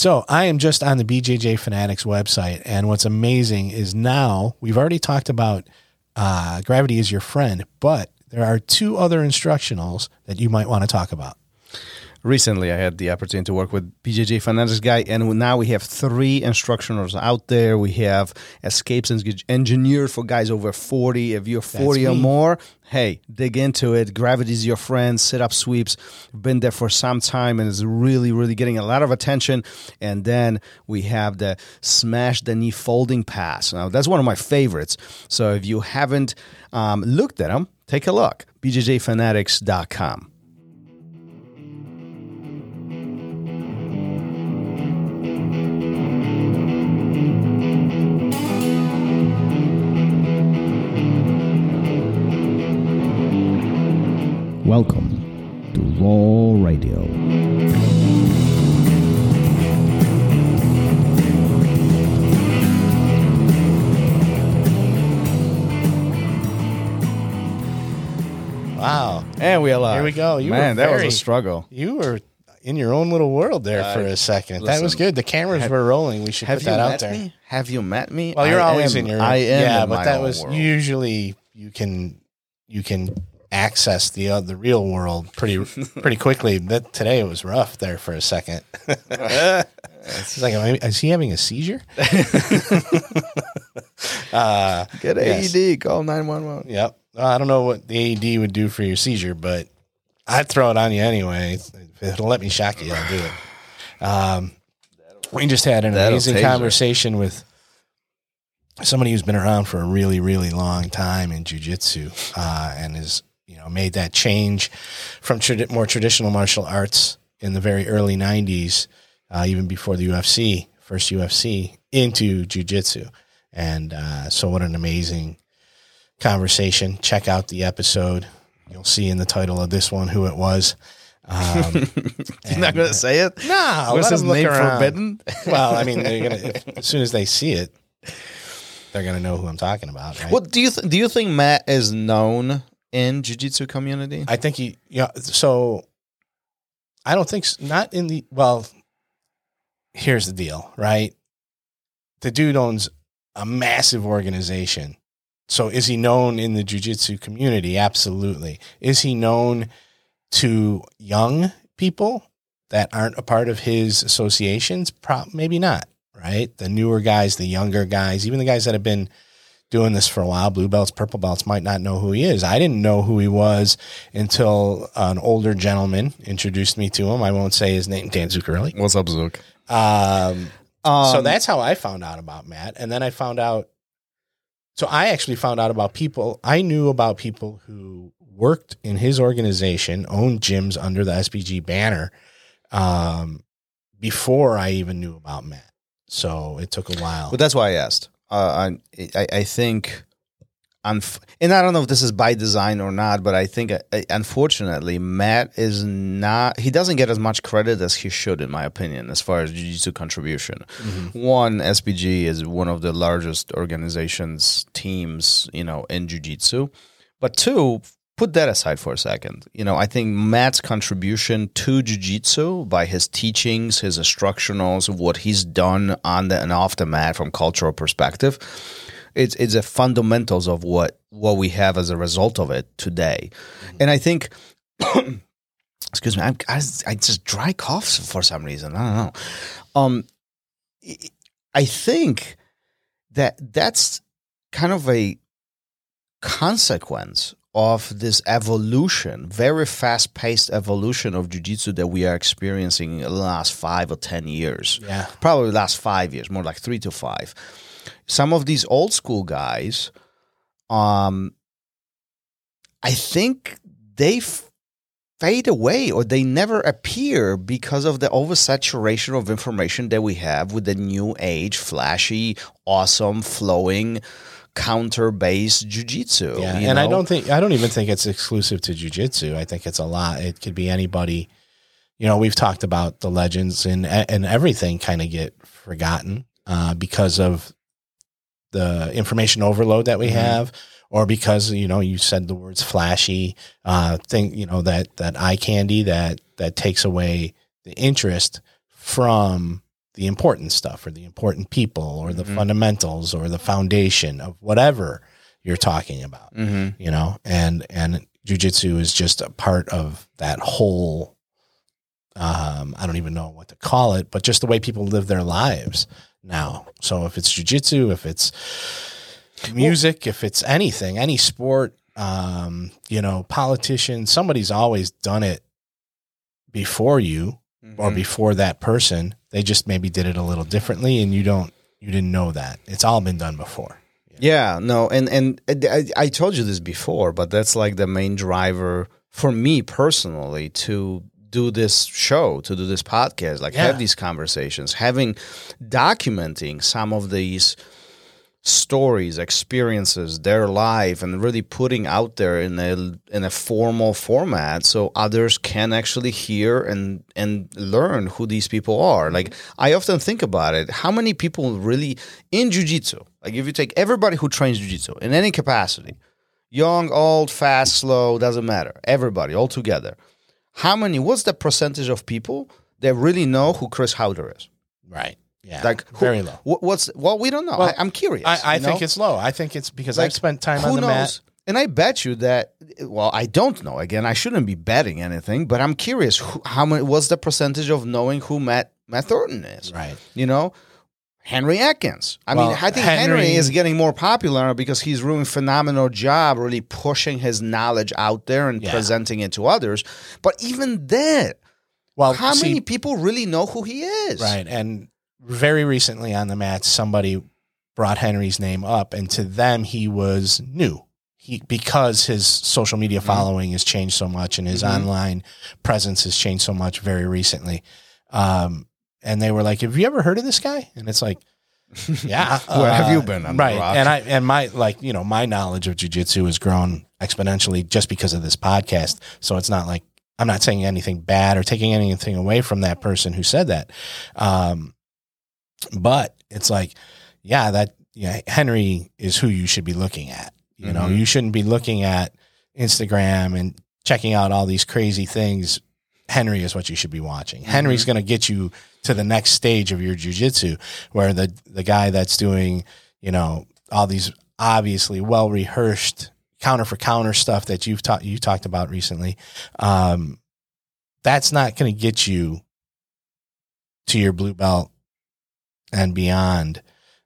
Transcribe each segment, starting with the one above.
So I am just on the BJJ Fanatics website, and what's amazing is now we've already talked about uh, gravity is your friend, but there are two other instructionals that you might want to talk about. Recently I had the opportunity to work with BJJ Fanatics guy, and now we have three instructionals out there. We have escapes Eng- engineered for guys over 40. If you're 40 or more, hey, dig into it. Gravity's your friend. Sit up sweeps. Been there for some time and is really, really getting a lot of attention. And then we have the smash the knee folding pass. Now, that's one of my favorites. So if you haven't um, looked at them, take a look. BJJFanatics.com. Welcome to ROL Radio. Wow. And we alive. Here we go. You Man, were that was a struggle. You were in your own little world there uh, for a second. that was good. The cameras were rolling. We should Have put you that out met there. me? Have you met me? Well, you're I always am- in your I am. yeah, in but my that own was world. usually you can you can access the uh, the real world pretty pretty quickly. That today it was rough there for a second. it's like, I- is he having a seizure? uh, Get Yes. AED. Call nine one one. Yep. I don't know what the AED would do for your seizure, but I'd throw it on you anyway. If it'll let me shock you, I'll do it. Um, we just had an amazing conversation with somebody who's been around for a really, really long time in jujitsu uh, and you know made that change from tradi- more traditional martial arts in the very early '90s, uh, even before the UFC, first UFC, into jujitsu. And uh, so, what an amazing conversation. Check out the episode. You'll see in the title of this one who it was. Um, You're not going to say it? no, Was his name around. forbidden? Well, I mean, they're gonna if, as soon as they see it, they're gonna know who I'm talking about. Right? What do you th- do? You think Matt is known in jiu-jitsu community? I think he, yeah. So I don't think not in the well. Here's the deal, right? The dude owns a massive organization. So is he known in the jujitsu community? Absolutely. Is he known to young people that aren't a part of his associations? Pro- maybe not, right? The newer guys, the younger guys, even the guys that have been doing this for a while, blue belts, purple belts, might not know who he is. I didn't know who he was until an older gentleman introduced me to him. I won't say his name, Dan Zuccarelli. What's up, Zook? Um, Um, so that's how I found out about Matt. And then I found out, so I actually found out about people, I knew about people who worked in his organization, owned gyms under the SBG banner um, before I even knew about Matt. So it took a while. But that's why I asked. Uh, I, I I think, unf- and I don't know if this is by design or not, but I think uh, unfortunately Matt is not. He doesn't get as much credit as he should, in my opinion, as far as jiu-jitsu contribution. One, SBG is one of the largest organizations teams, you know, in jiu-jitsu. But two, put that aside for a second. You know, I think Matt's contribution to jiu-jitsu by his teachings, his instructionals, what he's done on the and off the mat from cultural perspective, it's it's the fundamentals of what what we have as a result of it today. And I think excuse me, I'm, I, I just dry coughs for some reason. I don't know. Um, I think that that's kind of a consequence of this evolution, very fast paced evolution of jujitsu that we are experiencing in the last five or 10 years. yeah. Probably last five years, more like three to five. Some of these old school guys, um, I think they f- fade away or they never appear because of the oversaturation of information that we have with the new age, flashy, awesome, flowing, counter based jujitsu. Yeah, and I don't think I don't even think it's exclusive to jujitsu. I think it's a lot. It could be anybody. You know, we've talked about the legends and and everything kind of get forgotten uh, because of the information overload that we Mhm. have, or because you know you said the words flashy uh, thing. You know that that eye candy that that takes away the interest from the important stuff or the important people or the Mhm. fundamentals or the foundation of whatever you're talking about Mm-hmm. you know and and jujitsu is just a part of that whole um i don't even know what to call it but just the way people live their lives now so if it's jujitsu if it's music if it's anything any sport um you know politician somebody's always done it before you Mm-hmm. or before that person they just maybe did it a little differently and you don't you didn't know that it's all been done before Yeah, no, and and I, I told you this before, but that's like the main driver for me personally to do this show, to do this podcast, like Yeah. have these conversations, having documenting some of these stories, experiences, their life, and really putting out there in a in a formal format so others can actually hear and and learn who these people are. Mm-hmm. Like I often think about it, how many people really in jujitsu, like if you take everybody who trains jujitsu in any capacity, young, old, fast, slow, doesn't matter, everybody all together. How many? What's the percentage of people that really know who Chris Haueter is? right yeah Like who- very low What, what's well, we don't know. Well, I, I'm curious. I, I think know? it's low. I think it's because Like, I've spent time who on the Who knows? mat. And I bet you that. Well, I don't know. Again, I shouldn't be betting anything, but I'm curious. Who, how many? What's the percentage of knowing who Matt Matt Thornton is? Right. You know, Henry Akins. I mean, I think Henry, Henry- is getting more popular because he's doing a phenomenal job, really pushing his knowledge out there and Yeah. presenting it to others. But even then, Well, how see, many people really know who he is? Right. And very recently on the mat, somebody brought Henry's name up, and to them, he was new. He because his social media following has changed so much, and his Mhm. online presence has changed so much very recently. Um, and they were like, "Have you ever heard of this guy?" And it's like, "Yeah, Where have uh, you been? on right and i and my like you know my knowledge of jujitsu has grown exponentially just because of this podcast so it's not like i'm not saying anything bad or taking anything away from that person who said that um but it's like yeah that yeah henry is who you should be looking at. You know Mhm. you shouldn't be looking at instagram and checking out all these crazy things. Henry is what you should be watching. Henry's going to get you to the next stage of your jujitsu where the the guy that's doing you know all these obviously well rehearsed counter for counter stuff that you've taught you talked about recently um that's not going to get you to your blue belt and beyond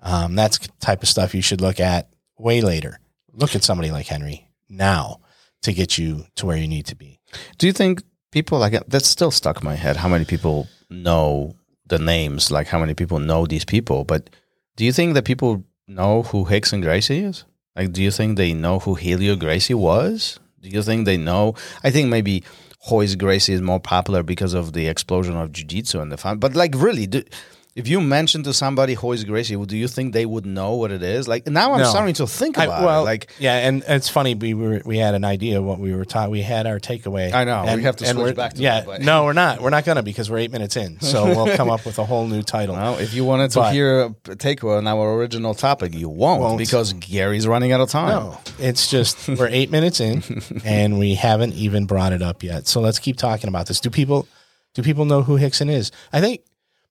um that's type of stuff you should look at way later look at somebody like henry now to get you to where you need to be Do you think people like that's still stuck in my head? How many people know the names? Like how many people know these people? But do you think that people know who Rickson Gracie is? Like, do you think they know who Helio Gracie was? Do you think they know? I think maybe Royce Gracie is more popular because of the explosion of jiu-jitsu and the fun. But like, really, do, if you mention to somebody Royce Gracie, do you think they would know what it is? Like now, I'm No. starting to think I- about well it. Like, yeah and it's funny we were we had an idea of what we were taught we had our takeaway I know, we and, have to and switch we're- back to yeah that, but- no we're not we're not gonna because we're eight minutes in so we'll come up with a whole new title Well, if you wanted to But- hear a takeaway on our original topic, you won't, Won't. because Gary's running out of time. No, it's just we're eight minutes in and we haven't even brought it up yet. So let's keep talking about this. Do people do people know who Rickson is? I think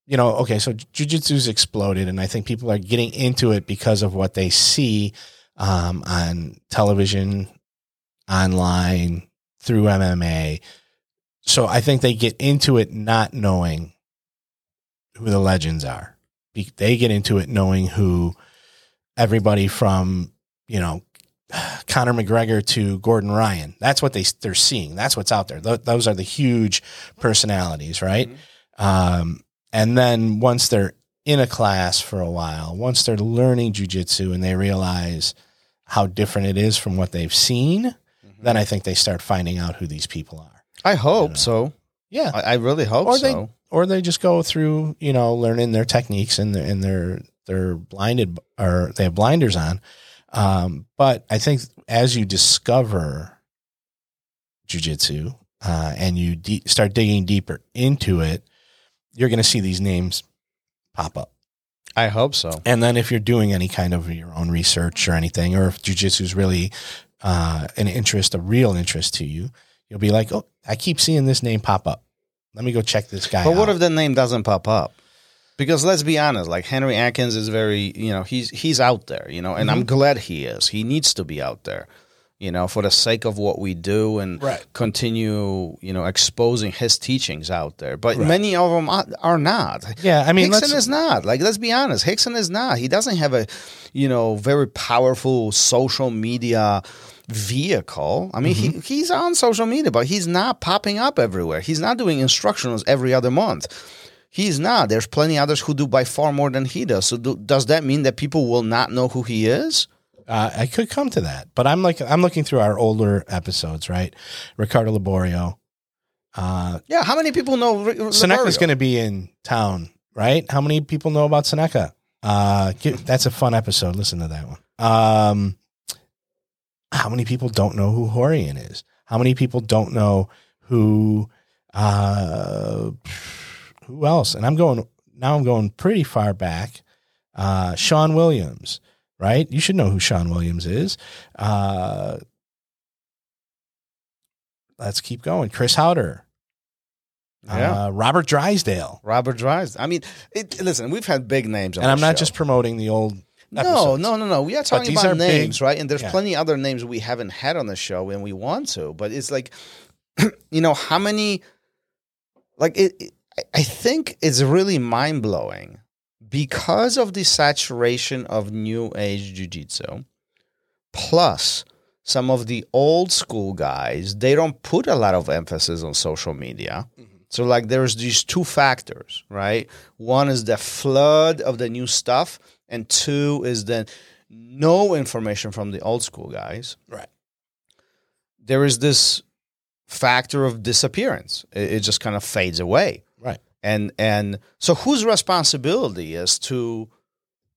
you know. Okay, so jujitsu's exploded, and I think people are getting into it because of what they see um, on television, online, through MMA. So I think they get into it not knowing who the legends are. Be- They get into it knowing who everybody from you know Conor McGregor to Gordon Ryan. That's what they they're seeing. That's what's out there. Th- those are the huge personalities, right? Um, and then once they're in a class for a while, once they're learning jujitsu and they realize how different it is from what they've seen, then I think they start finding out who these people are. I hope so. Yeah, I, I really hope Or they- so. or they just go through, you know, learning their techniques and they're, and they're they're blinded or they have blinders on. Um, but I think as you discover jujitsu uh, and you de- start digging deeper into it, you're going to see these names pop up. I hope so. And then if you're doing any kind of your own research or anything, or if jujitsu is really uh, an interest, a real interest to you, you'll be like, oh, I keep seeing this name pop up. Let me go check this guy But what out. if the name doesn't pop up? because let's be honest, like Henry Akins is very, you know, he's he's out there, you know, and Mm-hmm. I'm glad he is. He needs to be out there, you know, for the sake of what we do and Right. continue, you know, exposing his teachings out there. But Right. many of them are, are not. Yeah, I mean, Rickson is not. Like, let's be honest, Rickson is not. He doesn't have a, you know, very powerful social media vehicle. I mean, Mm-hmm. he, he's on social media, but he's not popping up everywhere. He's not doing instructionals every other month. He's not. There's plenty others who do by far more than he does. So, do, does that mean that people will not know who he is? Uh, I could come to that, but I'm like I'm looking through our older episodes, right? Ricardo Liborio. Uh, Yeah. How many people know? R- Seneca's going to be in town, right? How many people know about Seneca? Uh, get, that's a fun episode. Listen to that one. Um, how many people don't know who Rorion is? How many people don't know who, uh, who else? And I'm going now. I'm going pretty far back. Uh, Sean Williams, right? You should know who Sean Williams is. Uh, let's keep going. Chris Haueter, Yeah. uh, Robert Drysdale. Robert Drives. I mean, it, listen, we've had big names on and I'm not show. just promoting the old. No, episodes. no, no, no. We are talking these about are big- names, right? And there's yeah. plenty other names we haven't had on the show, and we want to. But it's like, you know, how many? Like it, it I think it's really mind blowing because of the saturation of new age jiu-jitsu plus some of the old school guys. They don't put a lot of emphasis on social media. Mm-hmm. So like there's these two factors, right? One is the flood of the new stuff, and two is the no information from the old school guys. Right. There is this factor of disappearance. It, it just kind of fades away. Right. And and so whose responsibility is to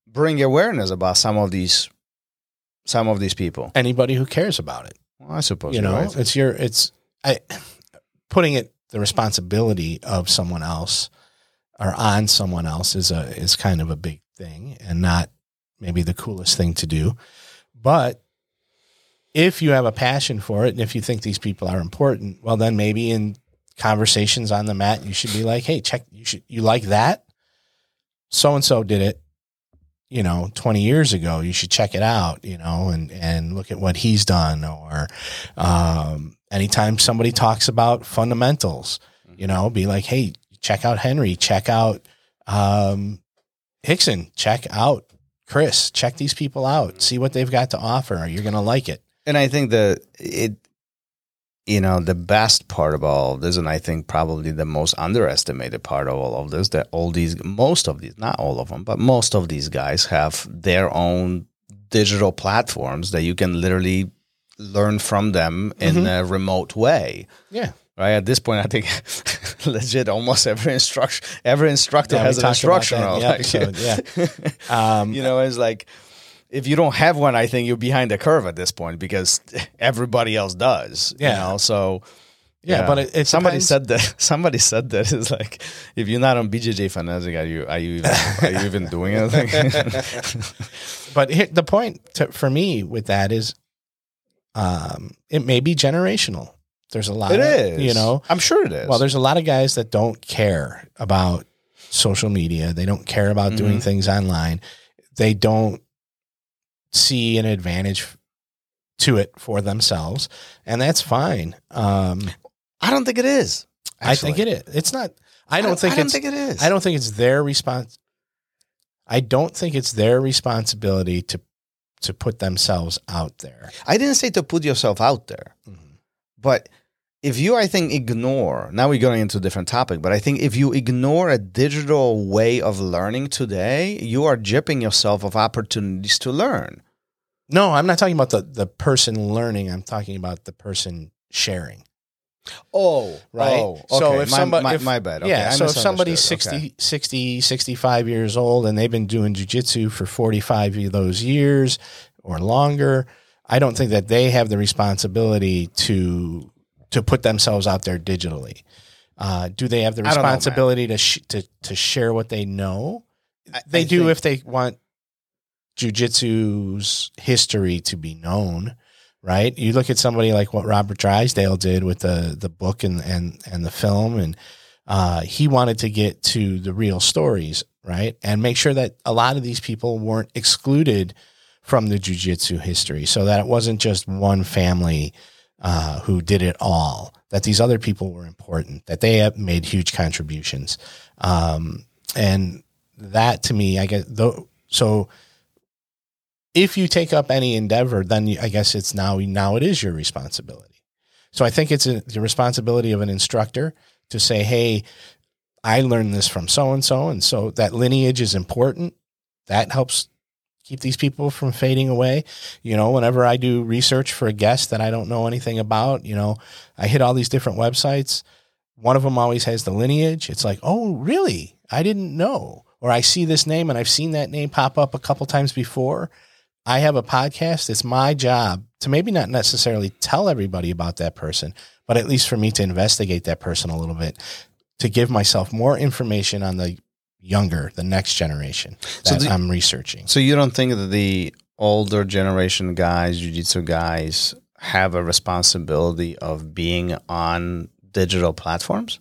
bring awareness about some of these some of these people? Anybody who cares about it. Well, I suppose you know, right. it's your. It's I putting it the responsibility of someone else or on someone else is a is kind of a big thing and not maybe the coolest thing to do. But if you have a passion for it and if you think these people are important, well then maybe in conversations on the mat you should be like, "Hey, check you should you like that? So and so did it, you know, 20 years ago. You should check it out, you know, and and look at what he's done or um anytime somebody talks about fundamentals, you know, be like, "Hey, check out Henry, check out um Rickson, check out Chris, check these people out, see what they've got to offer. You're going to like it." And I think that it, you know, the best part of all of this, and I think probably the most underestimated part of all of this, that all these, most of these, not all of them, but most of these guys have their own digital platforms that you can literally learn from them in Mhm. a remote way. Yeah. Right at this point, I think legit almost every instruction, every instructor Yeah, has an talked about that instructional. episode, yeah. Um, you know, it's like if you don't have one, I think you're behind the curve at this point because everybody else does. Yeah. You know, so Yeah, but it, it somebody depends. said that. Somebody said that it's like if you're not on BJJ Fanatic, are you are you even, are you even doing anything? But here, the point to, for me with that is, um, it may be generational. There's a lot. it of, is. you know. I'm sure it is. Well, there's a lot of guys that don't care about social media. They don't care about doing Mhm. things online. They don't see an advantage to it for themselves, and that's fine. Um, I don't think it is. I think it is. It's not. I don't think I don't it's. think it is. I don't think it's their response. I don't think it's their responsibility to to put themselves out there. I didn't say to put yourself out there. But if you, I think, ignore, now we're going into a different topic, but I think if you ignore a digital way of learning today, you are jipping yourself of opportunities to learn. No, I'm not talking about the the person learning. I'm talking about the person sharing. Oh, Right. Oh, So if my, somebody, my, if, my bad. Okay, yeah. I So if somebody's misunderstood. 60, 60, 65 years old and they've been doing jujitsu for 45 of those years or longer, I don't think that they have the responsibility to to put themselves out there digitally. Uh, do they have the don't know, responsibility to, sh- to to share what they know? I- They I do think- if they want jujitsu's history to be known, right? You look at somebody like what Robert Drysdale did with the the book and and and the film, and uh, he wanted to get to the real stories, right, and make sure that a lot of these people weren't excluded from the jujitsu history, so that it wasn't just one family uh, who did it all. That these other people were important. That they made huge contributions, um, and that to me, I guess though. So if you take up any endeavor, then I guess it's now now it is your responsibility. So I think it's a, the responsibility of an instructor to say, "Hey, I learned this from so and so, and so that lineage is important. That helps keep these people from fading away. You know, whenever I do research for a guest that I don't know anything about, you know, I hit all these different websites. One of them always has the lineage. It's like, oh, really? I didn't know. Or I see this name and I've seen that name pop up a couple times before. I have a podcast. It's my job to maybe not necessarily tell everybody about that person, but at least for me to investigate that person a little bit, to give myself more information on the younger, the next generation So that the- I'm researching. So you don't think that the older generation guys, jiu-jitsu guys, have a responsibility of being on digital platforms?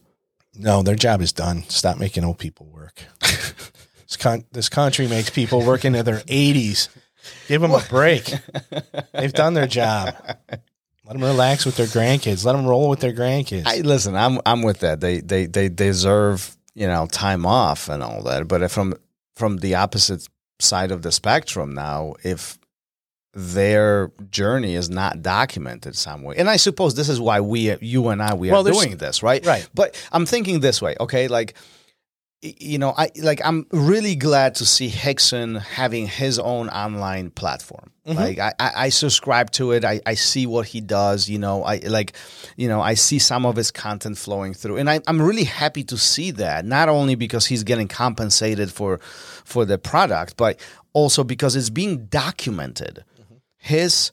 No, their job is done. Stop making old people work. this, con- this country makes people work into their 80s. Give them a break. They've done their job. Let them relax with their grandkids. Let them roll with their grandkids. I listen. I'm I'm with that. They they they deserve you know time off and all that. But from from the opposite side of the spectrum now, if their journey is not documented some way, and I suppose this is why we, you and I, we Well, are doing this, right? Right. But I'm thinking this way, okay? Like, you know, I like I'm really glad to see Rickson having his own online platform. Mm-hmm. Like I, I, subscribe to it. I, I see what he does. You know, I like, you know, I see some of his content flowing through, and I, I'm really happy to see that. Not only because he's getting compensated for for the product, but also because it's being documented. Mm-hmm. His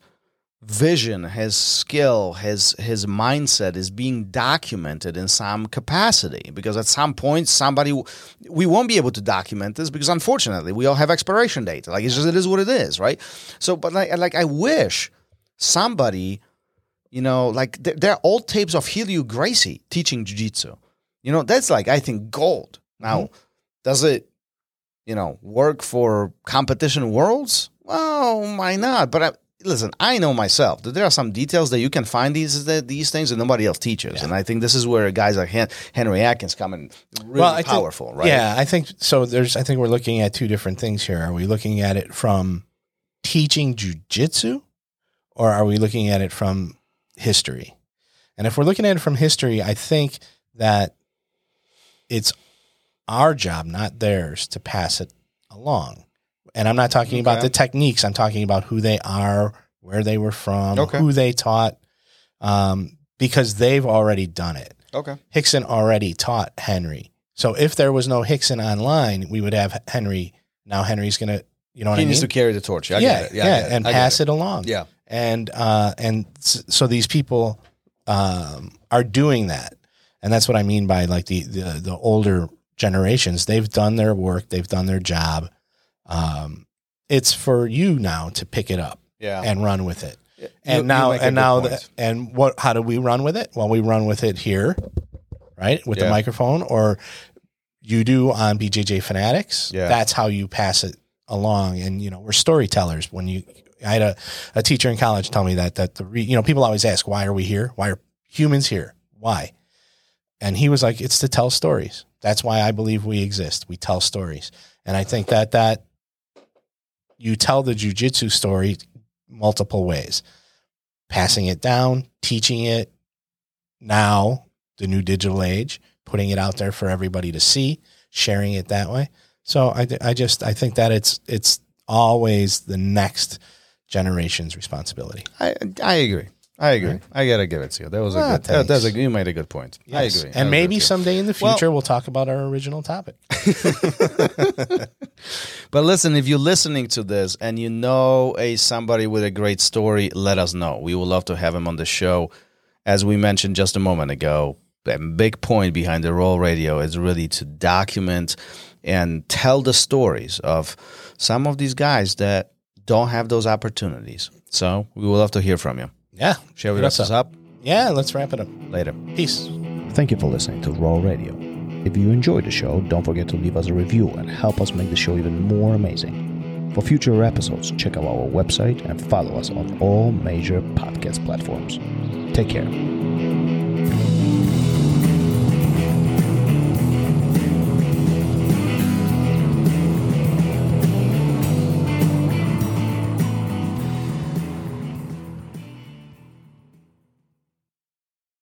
vision, his skill, his his mindset is being documented in some capacity. Because at some point, somebody we won't be able to document this because unfortunately, we all have expiration date. Like it's just it is what it is, right? So, but like like I wish somebody, you know, like there, there are old tapes of Helio Gracie teaching jiu-jitsu. You know, that's like I think gold. Now, mm-hmm. does it, you know, work for competition worlds? Well, why not? But I, listen, I know myself that there are some details that you can find these these things that nobody else teaches, and I think this is where guys like Henry Akins come in really think- powerful, right? Yeah, I think so. There's, I think we're looking at two different things here. Are we looking at it from teaching jujitsu, or are we looking at it from history? And if we're looking at it from history, I think that it's our job, not theirs, to pass it along. And I'm not talking about the techniques. I'm talking about who they are, where they were from, Okay. who they taught, um, because they've already done it. Okay. Rickson already taught Henry. So if there was no Rickson online, we would have Henry. Now Henry's gonna, you know what He I mean? needs to carry the torch. I yeah, it. yeah, it. and pass it. along. Yeah. and uh, and so these people um, are doing that, and that's what I mean by like the the, the older generations. They've done their work. They've done their job. Um, it's for you now to pick it up Yeah. and run with it. You- And you now, a and now, the, and what? How do we run with it? Well, we run with it here, right, with the microphone, or you do on BJJ Fanatics. Yeah. That's how you pass it along. And you know, we're storytellers. When you, I had a, a teacher in college tell me that that the re, you know people always ask why are we here? Why are humans here? Why? And he was like, it's to tell stories. That's why I believe we exist. We tell stories, and I think that that you tell the jujitsu story multiple ways passing it down, teaching it now, the new digital age, putting it out there for everybody to see, sharing it that way. So I, I just I think that it's it's always the next generation's responsibility. I I agree. I agree. I gotta give it to you. That was a Ah, good. That, that's a, you made a good point. I agree. And agree maybe someday in the Well- future we'll talk about our original topic. But listen, if you're listening to this and you know a somebody with a great story, let us know. We would love to have him on the show. As we mentioned just a moment ago, the big point behind the ROL Radio is really to document and tell the stories of some of these guys that don't have those opportunities. So we would love to hear from you. Yeah. Shall we wrap us this up? Yeah, let's wrap it up. Later. Peace. Thank you for listening to ROL Radio. If you enjoyed the show, don't forget to leave us a review and help us make the show even more amazing. For future episodes, check out our website and follow us on all major podcast platforms. Take care.